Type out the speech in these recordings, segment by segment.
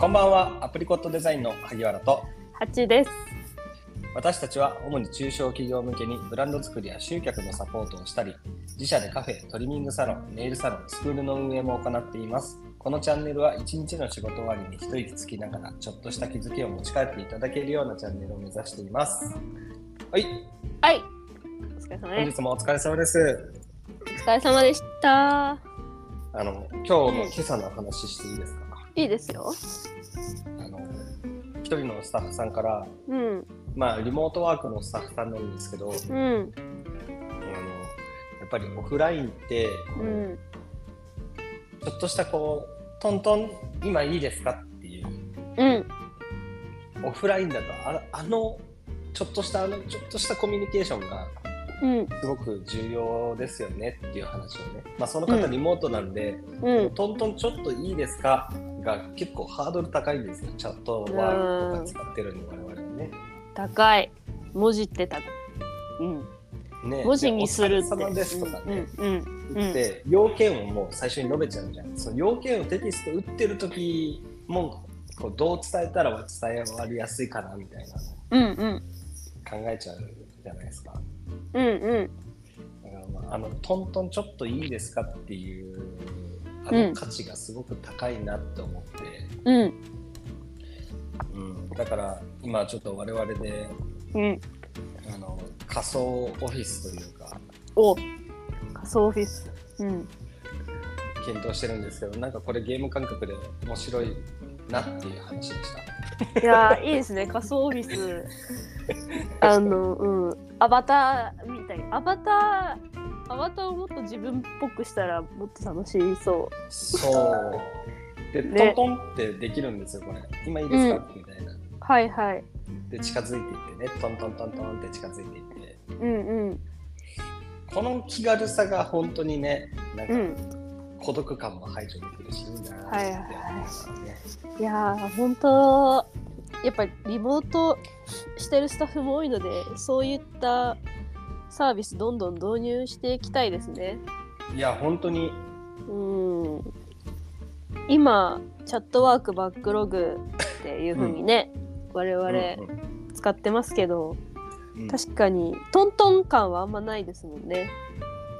こんばんは、アプリコットデザインの萩原と八です。私たちは主に中小企業向けにブランド作りや集客のサポートをしたり、自社でカフェ、トリミングサロン、ネイルサロン、スクールの運営も行っています。このチャンネルは一日の仕事終わりに一息つきながら、ちょっとした気づきを持ち帰っていただけるようなチャンネルを目指しています。はい、はい。お疲れ様本です。日もお疲れ様です。お疲れ様でした。あの、今日の今朝の話していいですか、いいですよ。あの、一人のスタッフさんから、うん。まあ、リモートワークのスタッフさんなんですけど、うん。あのやっぱりオフラインって、こううん。ちょっとしたこうトントン今いいですかっていううん。オフラインだとああのちょっとしたあのちょっとしたコミュニケーションがうん。すごく重要ですよねっていう話をね、まあ、その方うんリモートなんで、うん。トントンちょっといいですかが結構ハードル高いんですよチャットワークとか使ってるんで我々はね。高い。文字ってた。うん。ね文字にするって。でお疲れ様ですとかね、うん。うん。言って、要件をもう最初に述べちゃうじゃんその要件をテキスト打ってる時もこうどう伝えたら伝え終わりやすいかなみたいなうん。うん。考えちゃうじゃないですかうん。うん。だから、まあ、あのトントンちょっといいですかっていうあうんの価値がすごく高いなって思って、うん。うんだから今ちょっと我々でうん。あの仮想オフィスというかお。仮想オフィス。うん。検討してるんですけどなんかこれゲーム感覚で面白いなっていう話でしたいやーいいですね仮想オフィス あのうんアバターみたいアバターアバターをもっと自分っぽくしたらもっと楽しそそう。で、ねトントンってできるんですよ、これ。今いいですか、みたいな。うはいはいで、近づいていってね、トントントントンって近づいていって。うんうんこの気軽さが本当にね、なんかうん孤独感も排除できるし、いいなってはいはい。いやー本当やっぱりリモートしてるスタッフも多いのでそういったサービスどんどん導入していきたいですね。いや、本当に、うん。今チャットワークバックログっていう風にね、我々、うん使ってますけどうん。確かにトントン感はあんまないですもんね。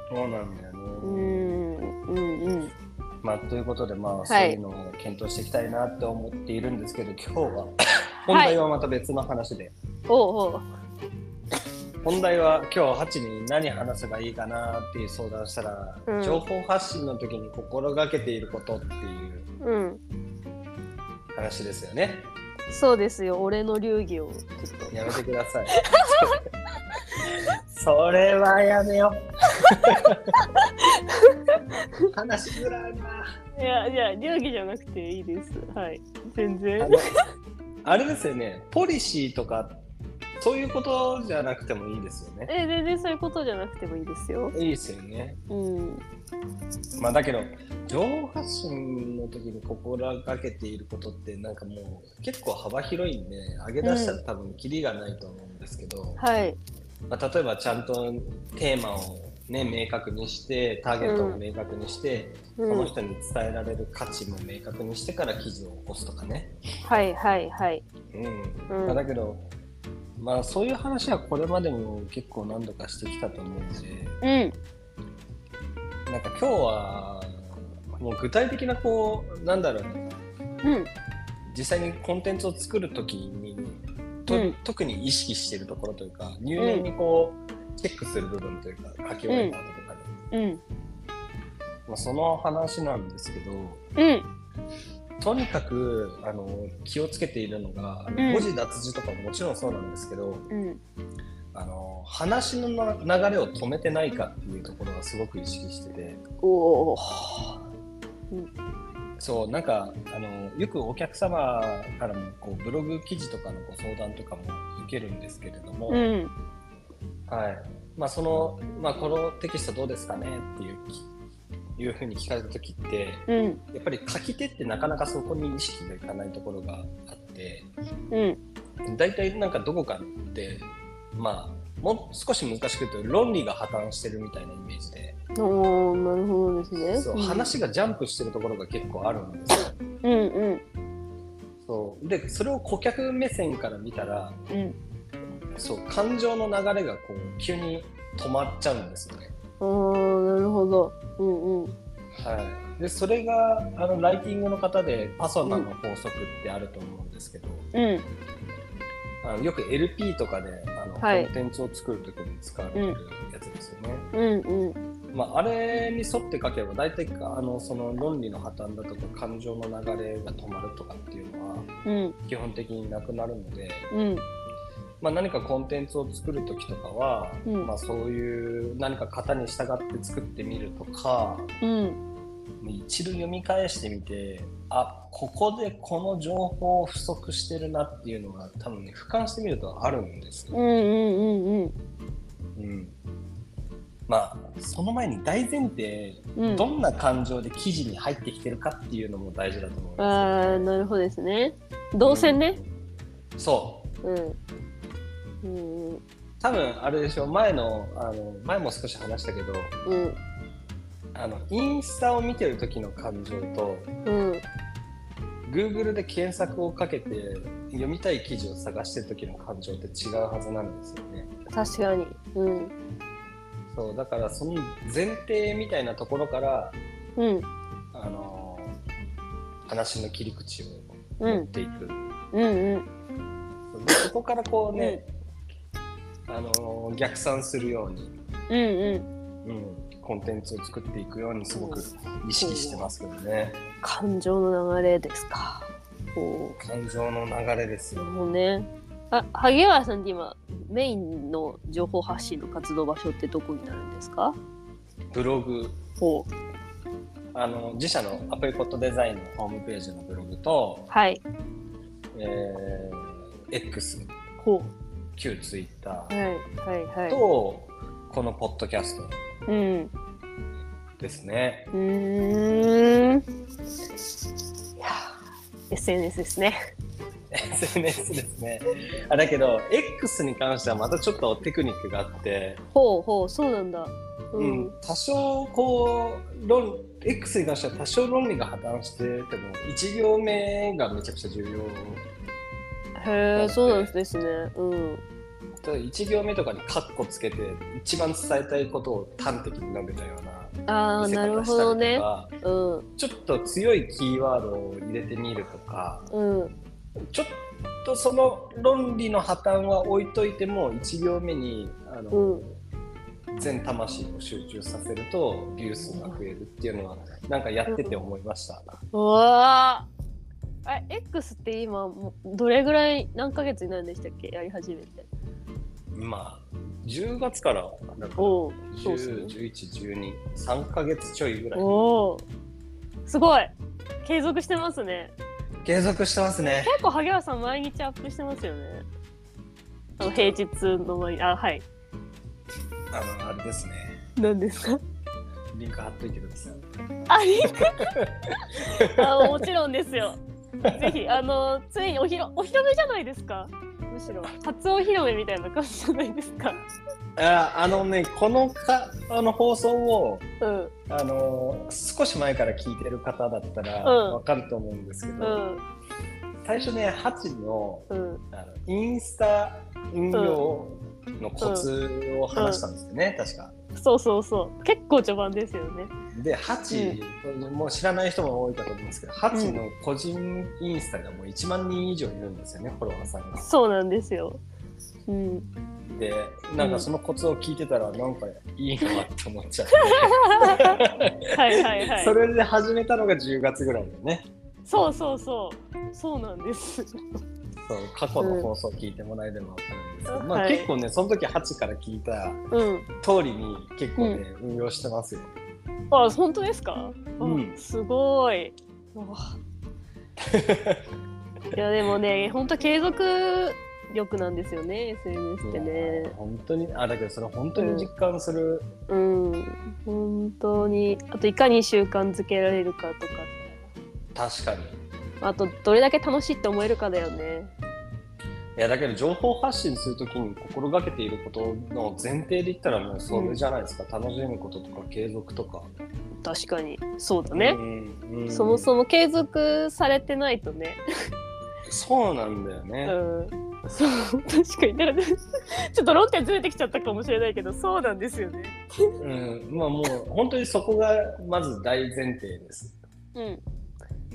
そうなんだよね。うんうんうん。まあ、ということで、まあ、そういうのを検討していきたいなって思っているんですけど、今日は、本題はまた別の話で。おうおう本題は今日ハチに何話せばいいかなっていう相談したら、うん。情報発信の時に心がけていることっていううん。話ですよね。そうですよ。俺の流儀を。ちょっとやめてください。それはやめよう。話しづらいな。いやいや流儀じゃなくていいです。はい。全然。あれですよね。ポリシーとかそういうことじゃなくてもいいですよね。え全然そういうことじゃなくてもいいですよ。いいですよね。うん。まあだけど情報発信の時に心がけていることってなんかもう結構幅広いんで上げ出したら多分キリがないと思うんですけど、はい。まあ、例えばちゃんとテーマをね明確にしてターゲットを明確にして、うん。その人に伝えられる価値も明確にしてから記事を起こすとかね、はいはいはい。うん。うん。まあ、だけどまあそういう話はこれまでも結構何度かしてきたと思うんで。うん。なんか今日はもう具体的なこうなんだろうね。うん。実際にコンテンツを作るときにと、うん。特に意識しているところというか入念にこう、チェックする部分というか書き終えた後とかで、うん。まあ、その話なんですけどうんとにかくあの気をつけているのがう字脱字とかももちろんそうなんですけど、うん。あの話のな流れを止めてないかっていうところはすごく意識してて。おおそうなんかあのよくお客様からもこうブログ記事とかのご相談とかも受けるんですけれども、うん。はい。まあ、その、まあ、このテキストどうですかねっていうきいうふうに聞かれた時ってうん。やっぱり書き手ってなかなかそこに意識がいかないところがあってうん。大体なんかどこかってまあもう少し難しく言うと論理が破綻してるみたいなイメージで。なるほどですね。そううん。話がジャンプしてるところが結構あるんですよ。うんうん。でそれを顧客目線から見たらうん。そう感情の流れがこう急に止まっちゃうんですよね。なるほど。うんうん。はい、でそれがあのライティングの方でパソナの法則ってあると思うんですけど、うん。あのよく LP とかであの、はい。コンテンツを作る時に使われてるやつですよね。うんうん。まあ、あれに沿って書けば大体あのその論理の破綻だとか感情の流れが止まるとかっていうのはうん。基本的になくなるので、うんまあ、何かコンテンツを作る時とかは、うん。まあ、そういう何か型に従って作ってみるとかうん。一度読み返してみてあここでこの情報不足してるなっていうのが多分ね俯瞰してみるとあるんですよ。うんうんうんうん。うん。まあその前に大前提うん。どんな感情で記事に入ってきてるかっていうのも大事だと思いまああなるほどですね。動線ね。す。そう。うんうん多分あれでしょ前のあの前も少し話したけどうんあのインスタを見てる時の感情とうん Google で検索をかけて読みたい記事を探してる時の感情って違うはずなんですよね。確かに。うん。そうだからその前提みたいなところからうん。あの話の切り口をうん持っていく、うん。うんでそこからこうね、あの逆算するように、うんうん。うん、コンテンツを作っていくようにすごく意識してますけどね。感情の流れですか。お感情の流れですよ。ーもうね。あ萩原さんって今メインの情報発信の活動場所ってどこになるんですか？ブログ。ほうあの自社のアプリコットデザインのホームページのブログと、はい。えー X ほうはいはいはい。とこのポッドキャストうんですね。うーん。いやー SNS ですね。SNS ですね。あだけど X に関してはまたちょっとテクニックがあって、ほうほうそうなんだ。ううん。ん、多少こう論 X に関しては多少論理が破綻してても1行目がめちゃくちゃ重要。へえそうなんですね。うん1行目とかにカッコつけて一番伝えたいことを端的に述べたようなああなるほどねりとか、うん。ちょっと強いキーワードを入れてみるとかうん。ちょっとその論理の破綻は置いといても1行目にあの、うん。全魂を集中させるとビュー数が増えるっていうのはなんかやってて思いました。うわー。え X って今どれぐらい何ヶ月になるんでしたっけ？やり始めてまあ10月からなんかおおそうっすね。10、11、12、3ヶ月ちょいぐらい。おおすごい。継続してますね。継続してますね。結構萩原さん毎日アップしてますよね。あの平日の毎日あはい。あのあれですね。何ですか？リンク貼っといてください。あリンク？あもちろんですよ。ぜひあのついにおひろお披露目じゃないですか。むしろ。初お披露目みたいな感じじゃないですか。ああのねこのかあの放送をうん。あの少し前から聞いてる方だったらうん。わかると思うんですけど、うん。最初ねハチのうん。あのインスタ運用のコツを話したんですよね、確か。そうそうそう。結構序盤ですよね。で、ハチ、もう知らない人も多いかと思うんですけど、ハチの個人インスタがもう1万人以上いるんですよね、フォロワーさんが。そうなんですよ。うん。で、なんかそのコツを聞いてたら、なんかいいなって思っちゃって。はいはいはい。それで始めたのが10月ぐらいだよね。そうそうそう。そうなんです過去の放送聞いてもらえれば分かるんですけど、まあ、うんはい。結構ねその時ハチから聞いたうん。通りに結構ね、運用してますよ。あ本当ですか、うん。あすごい。わ。いやでもね本当継続力なんですよね SNS ってね。本当にあだけどそれ本当に実感する、うん。本当に。あといかに習慣づけられるかとか。確かに。あとどれだけ楽しいって思えるかだよねいやだけど情報発信するときに心がけていることの前提で言ったらもうそれじゃないですか、楽しむこととか継続とか。確かに。そうだね。う、んうん。そもそも継続されてないとね。そうなんだよね。うん、そう確かに。だからちょっと論点ずれてきちゃったかもしれないけどそうなんですよね。うん、まあもう本当にそこがまず大前提です。うん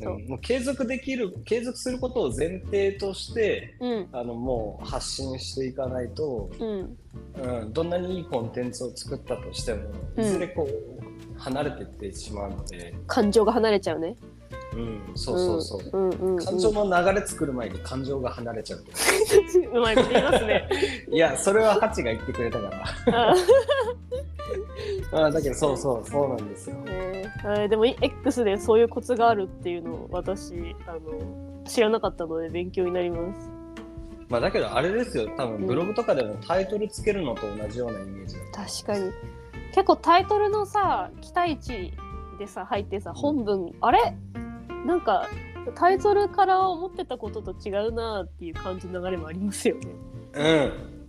そう。うん、もう継続できる継続することを前提としてうん。あのもう発信していかないと、うん。うん、どんなにいいコンテンツを作ったとしてもうん。いずれこう離れていってしまうので、感情が離れちゃうね。うん、そうそうそう。うんうんうん、感情の流れ作る前に感情が離れちゃうと うまいこと言いますね。いやそれはハチが言ってくれたからああだけどそうそうそうなんですよ。えー。はいでも X でそういうコツがあるっていうのを私あの知らなかったので勉強になります。まあだけどあれですよ。多うん分ブログとかでもタイトルつけるのと同じようなイメージだと確かに。結構タイトルのさ期待値でさ入ってさ本文あれ？なんかタイトルから思ってたことと違うなっていう感じの流れもありますよね。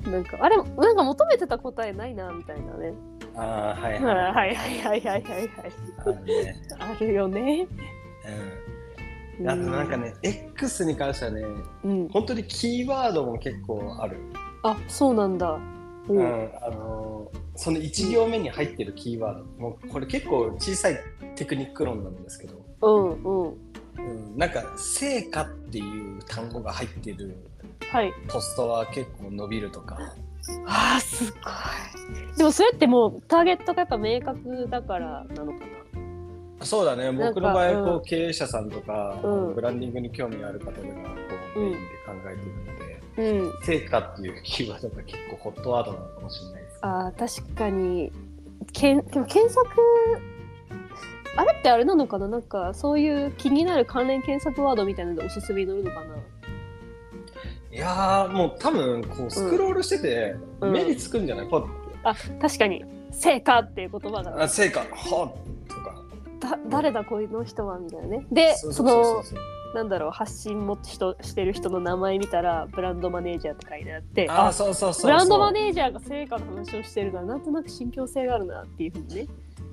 うん。なんかあれなんか求めてた答えないなみたいなね。ああ、はい、はい、はいはいはいはい。あるよね。うん。あとなんかね、X に関してはね、うん、本当にキーワードも結構ある。あ、そうなんだ。う。ん、あの、その1行目に入ってるキーワード、もうこれ結構小さいテクニック論なんですけど、うんうん。うん、なんか「成果」っていう単語が入ってるポストは結構伸びるとか、はいあーすごい。でもそれってもうターゲットがやっぱ明確だからなのかそうだね。僕の場合こう、うん経営者さんとか、うん。ブランディングに興味ある方とかこううんメインで考えてるのでな。うん。「成果」っていうキーワードが結構ホットワードなのかもしれないですあー確かに。けんでも検索あれってあれなのかな？なんかそういう気になる関連検索ワードみたいなのでおすすめに載るのかな？いやーもう多分こうスクロールしててうん。目につくんじゃない、ポッあ確かに「成果」っていう言葉があ成果。はっ。とか。だ誰だこの人はみたいなね。でそのなんだろう発信も人してる人の名前見たらブランドマネージャーって書いてあってああそうそうそうブランドマネージャーが成果の話をしてるのはなんとなく信憑性があるなっていうふうにね。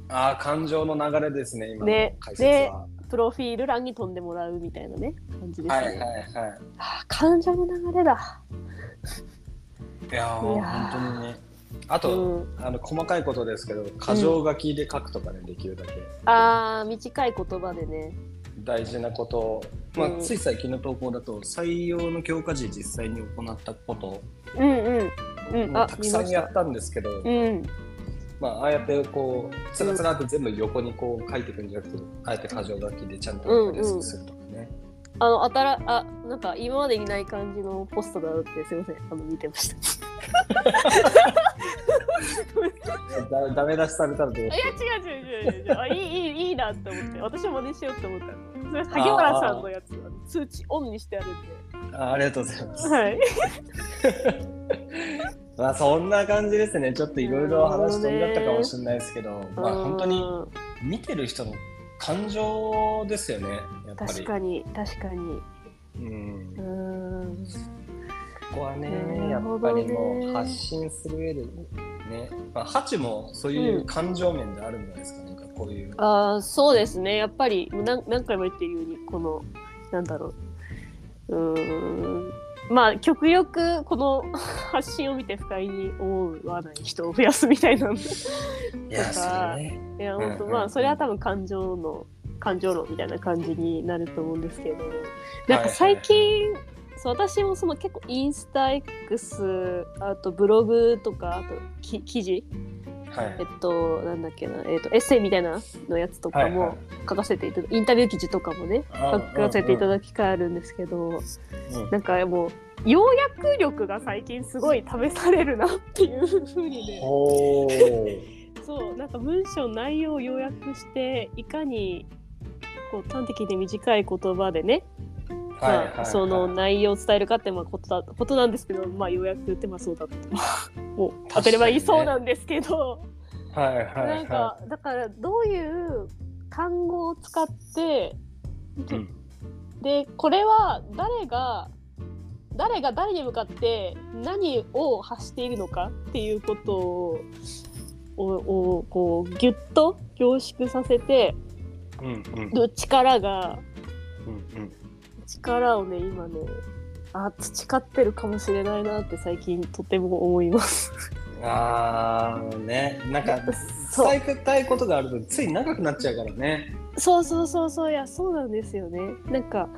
あー感情の流れですね今のね。解説は、プロフィール欄に飛んでもらうみたいなね感じですね、はいはいはい。あー感情の流れだ。いやーいやー。本当にね。あと、うん。あの細かいことですけど箇条書きで書くとかね、できるだけ。あー短い言葉でね。大事なこと。を、まあうん。つい最近の投稿だと採用の強化時実際に行ったこと。うんうんうん。たくさんやったんですけど、うんまあ、ああやってこうつらつらって全部横にこう書いていくんじゃなくて、あえて箇条書きでちゃんと分かりやすくするとかね、あのあたらあなんか今までにない感じのポストだってすいません。あの見てました。だダメ出しされたらどうしいやよ違う違う違う違う。あいいいいいいなって思って。私も真似しようって思ったの。それ萩原さんのやつは通知オンにしてあるんで。うあありがとうございます、はい まあそんな感じですね。ちょっといろいろ話飛んじゃったかもしれないですけど、まあ本当にうん見てる人の感情ですよねやっぱり。確かに確かに。うん。う、ん。ここはねなやっぱりもう発信する上でね、まあ、ハチもそういう感情面であるんじゃないですか、なんかこういう。あーそうですね。やっぱり何何回も言ってるようにこのなんだろう。うーんまあ極力この 発信を見て不快に思わない人を増やすみたいな。いいや本当うん。うんまあそれは多分感情の感情論みたいな感じになると思うんですけど。なんか最近、そう私もその結構インスタ X あとブログとかあとき記事はい。えっと、なんだっけな、えっと、エッセイみたいなのやつとかはいはも書かせていただ、インタビュー記事とかもね、書かせていただく機会あるんですけど、うんなんかもう、要約力が最近すごい試されるなっていうふうにね、そう、なんか文章内容を要約して、いかにこう端的で短い言葉でね、はいはいはい。まあ、その内容を伝えるかってまあことだことなんですけど、まあ、要約ってまあそうだと、もう当たり前言いそうなんですけど。はいはいはいなんかだからどういう単語を使って、うん。でこれは誰が誰が誰に向かって何を発しているのかっていうことをををこうギュッと凝縮させてうんうん。る力がうんうん。力をね今ねあ培ってるかもしれないなって最近とても思います。あーね。なんか伝えたいことがあるとつい長くなっちゃうからね。そうそうそうそういやそうなんですよね。なんか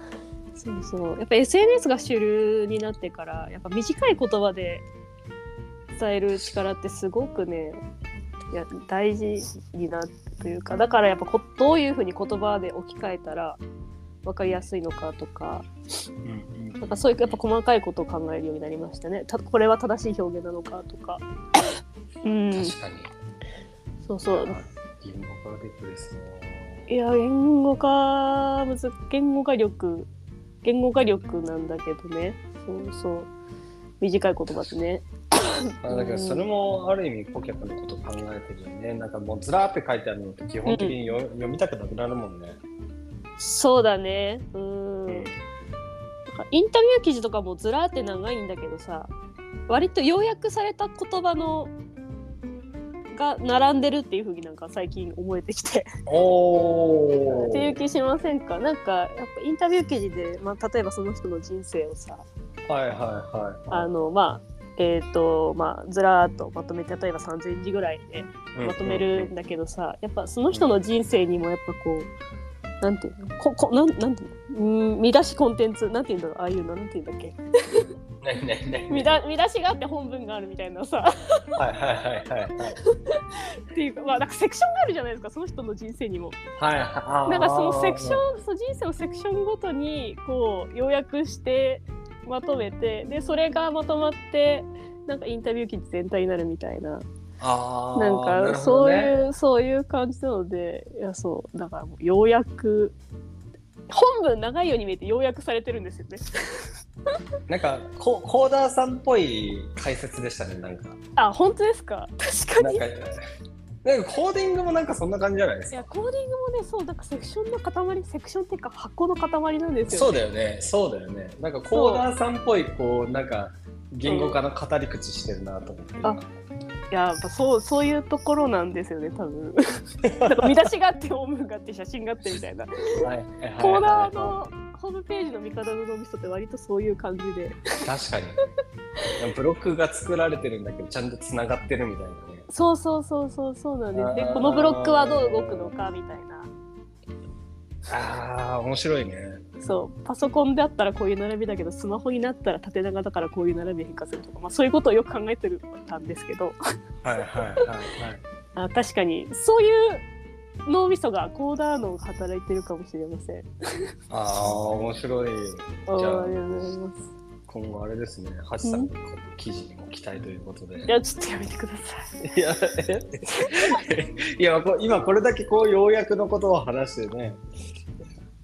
そうそう。やっぱ SNS が主流になってからやっぱ短い言葉で伝える力ってすごくねいや大事になるというかだからやっぱこどういうふうに言葉で置き換えたら分かりやすいのかとか。うんなんかそういうやっぱ細かいことを考えるようになりましたね。たこれは正しい表現なのかとか。うん。確かに。そうそう。言語化ですね。いや言語化むず言語化力言語化力なんだけどね。そうそう。短い言葉ってねあだからそれもある意味顧客のこと考えてるよね。なんかもうずらーって書いてあるのって基本的によ、読みたくなくなるもんね。そうだね。うんかインタビュー記事とかもずらーって長いんだけどさ割と要約された言葉のが並んでるっていうふうになんか最近思えてきて。おっていう気しませんか？なんかやっぱインタビュー記事で、まあ、例えばその人の人生をさはいはいはいあのまあえっ、とまあずらーっとまとめて例えば3000字ぐらいでまとめるんだけどさ、やっぱその人の人生にもやっぱこうなんていうの？ここなんなんていうの？うん見出しコンテンツ？なんていうんだろう？ああいうのなんていうんだっけ？何何何？見だ見出しがあって本文があるみたいなさ。はいはいはいはいはいっていうかまあなんかセクションがあるじゃないですかその人の人生にも。はいはいなんかそのセクションそう人生のセクションごとにこう要約してまとめてでそれがまとまってなんかインタビュー記事全体になるみたいなあーなんかそうねいう、そういう感じなのでいやそうだからもう要約本文長いように見えて要約されてるんですよね。なんかココーダーさんっぽい解説でしたねなんか。あ本当ですか？確かに。なんかコーディングもなんかそんな感じじゃないですか。いやコーディングもねそうなんかセクションの塊セクションっていうか箱の塊なんですよ、そうだよね。そうだよね。なんかコーダーさんっぽいこうなんか言語化の語り口してるなと思って、あいややっぱそうそういうところなんですよね多分。なんか見出しがあって本文があって写真があってみたいな。はいはいはいコーナーのホームページの見方の脳みそって割とそういう感じで。確かに。ブロックが作られてるんだけどちゃんとつながってるみたいなね。そうそうそうそうそうなんです。であー。このブロックはどう動くのかみたいな。ああ面白いねそうパソコンであったらこういう並びだけどスマホになったら縦長だからこういう並び変化するとか、まあ、そういうことをよく考えてるたんですけど。はいはいはいはい。あ確かに。そういう脳みそがコーダー脳が働いてるかもしれません。ああ面白い。あじゃあありがとうございます。今後あれですね。橋さんの記事にも期待ということで。いやちょっとやめてください。いや、え？いやこ今これだけこう要約のことを話してね、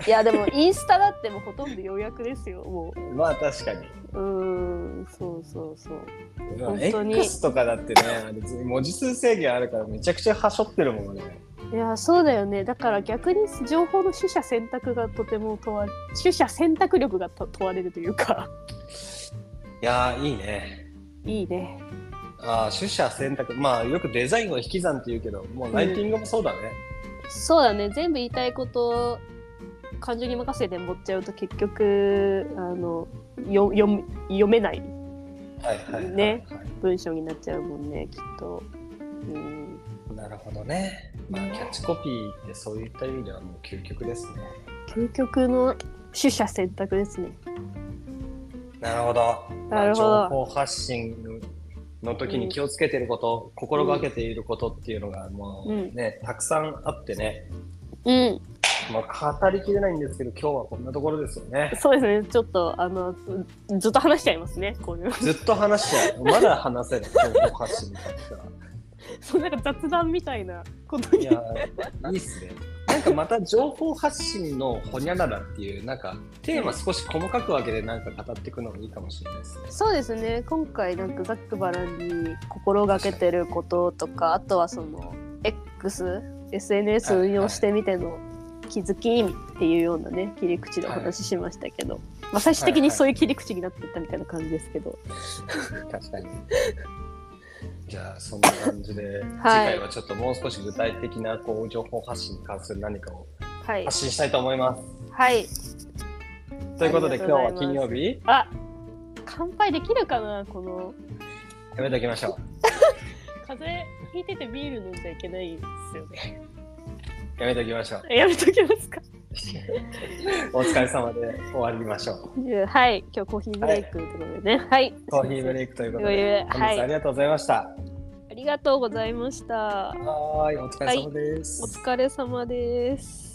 いやでもインスタだってもうほとんど予約ですよもまあ確かに。う。んそうそうそう。まあ本当に X とかだってね、別に文字数制限あるからめちゃくちゃはしょってるもんね。いやそうだよねだから逆に情報の取捨選択がとても問わ取捨選択力がと問われるというかいやー、いいね。いいね。ああ、取捨選択。まあよくデザインを引き算って言うけど、もうライティングもそうだね。そうだね全部言いたいこと感情に任せて持っちゃうと結局あのよ読み読めないはいはい。ね文章になっちゃうもんねきっと。うんなるほどね。まあキャッチコピーってそういった意味ではもう究極ですね。究極の取捨選択ですね。なるほど。なるほどまあ情報発信の時に気をつけてること、心がけていることっていうのがもうね、たくさんあってね、うん、まあ、語りきれないんですけど、今日はこんなところですよね。そうですね。ちょっとあのずずっと話しちゃいますね。こういうずっと話しちゃう。まだ話せる、情報発信に関しては。そうなんか雑談みたいなことに。いや、いいっすね。なんかまた情報発信のほにゃららっていう、なんかテーマ少し細かく分けてなんか語っていくのもいいかもしれないですね。そうですね。今回なんかざっくばらんに心がけてることとか、あとはその X、SNS 運用してみての気づきっていうようなね切り口でお話ししましたけど、まあ最終的にそういう切り口になっていったみたいな感じですけど。確かに。じゃあそんな感じで、次回はちょっともう少し具体的なこう情報発信に関する何かをはい発信したいと思います。はい。ということで今日は金曜日あ乾杯できるかなこのやめておきましょう。風邪ひいててビール飲んじゃいけないですよね。やめておきましょう。やめときますか？お疲れ様で終わりましょう。はい、今日コーヒーブレイクということでね。はい。コーヒーブレイクということで、本日はありがとうございました。ありがとうございました。はーい、お疲れ様です。お疲れ様です。